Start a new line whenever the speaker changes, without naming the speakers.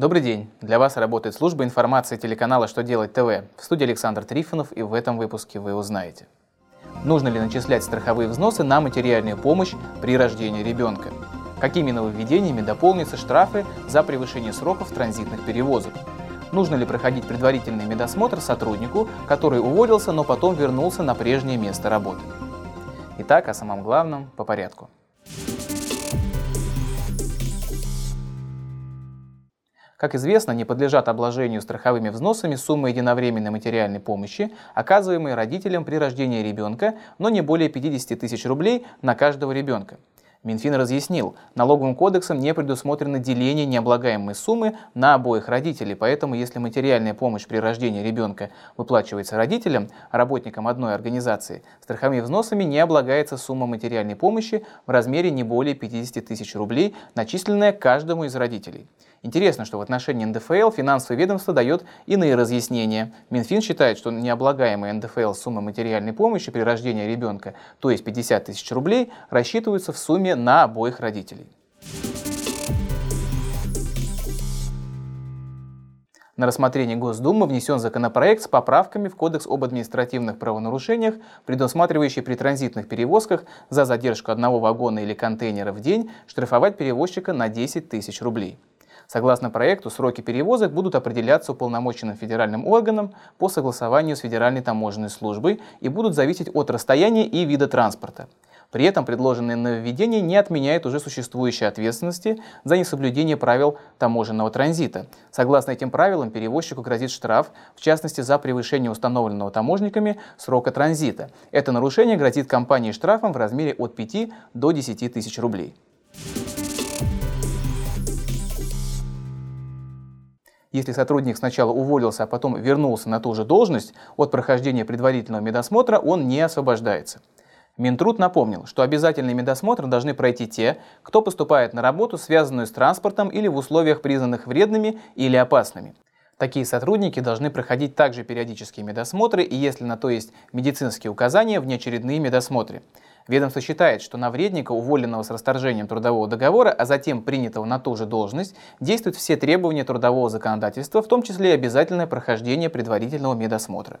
Добрый день! Для вас работает служба информации телеканала «Что делать ТВ». В студии Александр Трифонов и в этом выпуске вы узнаете. Нужно ли начислять страховые взносы на материальную помощь при рождении ребенка? Какими нововведениями дополнятся штрафы за превышение сроков транзитных перевозок? Нужно ли проходить предварительный медосмотр сотруднику, который уволился, но потом вернулся на прежнее место работы? Итак, о самом главном по порядку. Как известно, не подлежат обложению страховыми взносами суммы единовременной материальной помощи, оказываемой родителям при рождении ребенка, но не более 50 тысяч рублей на каждого ребенка. Минфин разъяснил, налоговым кодексом не предусмотрено деление необлагаемой суммы на обоих родителей, поэтому если материальная помощь при рождении ребенка выплачивается родителям, работникам одной организации, страховыми взносами не облагается сумма материальной помощи в размере не более 50 тысяч рублей, начисленная каждому из родителей. Интересно, что в отношении НДФЛ финансовое ведомство дает иные разъяснения. Минфин считает, что необлагаемая НДФЛ сумма материальной помощи при рождении ребенка, то есть 50 тысяч рублей, рассчитываются в сумме на обоих родителей. На рассмотрение Госдумы внесен законопроект с поправками в Кодекс об административных правонарушениях, предусматривающий при транзитных перевозках за задержку одного вагона или контейнера в день штрафовать перевозчика на 10 тысяч рублей. Согласно проекту, сроки перевозок будут определяться уполномоченным федеральным органом по согласованию с Федеральной таможенной службой и будут зависеть от расстояния и вида транспорта. При этом предложенные нововведения не отменяют уже существующей ответственности за несоблюдение правил таможенного транзита. Согласно этим правилам, перевозчику грозит штраф, в частности за превышение установленного таможниками срока транзита. Это нарушение грозит компании штрафом в размере от 5 до 10 тысяч рублей. Если сотрудник сначала уволился, а потом вернулся на ту же должность, от прохождения предварительного медосмотра он не освобождается. Минтруд напомнил, что обязательный медосмотр должны пройти те, кто поступает на работу, связанную с транспортом или в условиях, признанных вредными или опасными. Такие сотрудники должны проходить также периодические медосмотры и, если на то есть медицинские указания, внеочередные медосмотры. Ведомство считает, что на вредника, уволенного с расторжением трудового договора, а затем принятого на ту же должность, действуют все требования трудового законодательства, в том числе и обязательное прохождение предварительного медосмотра.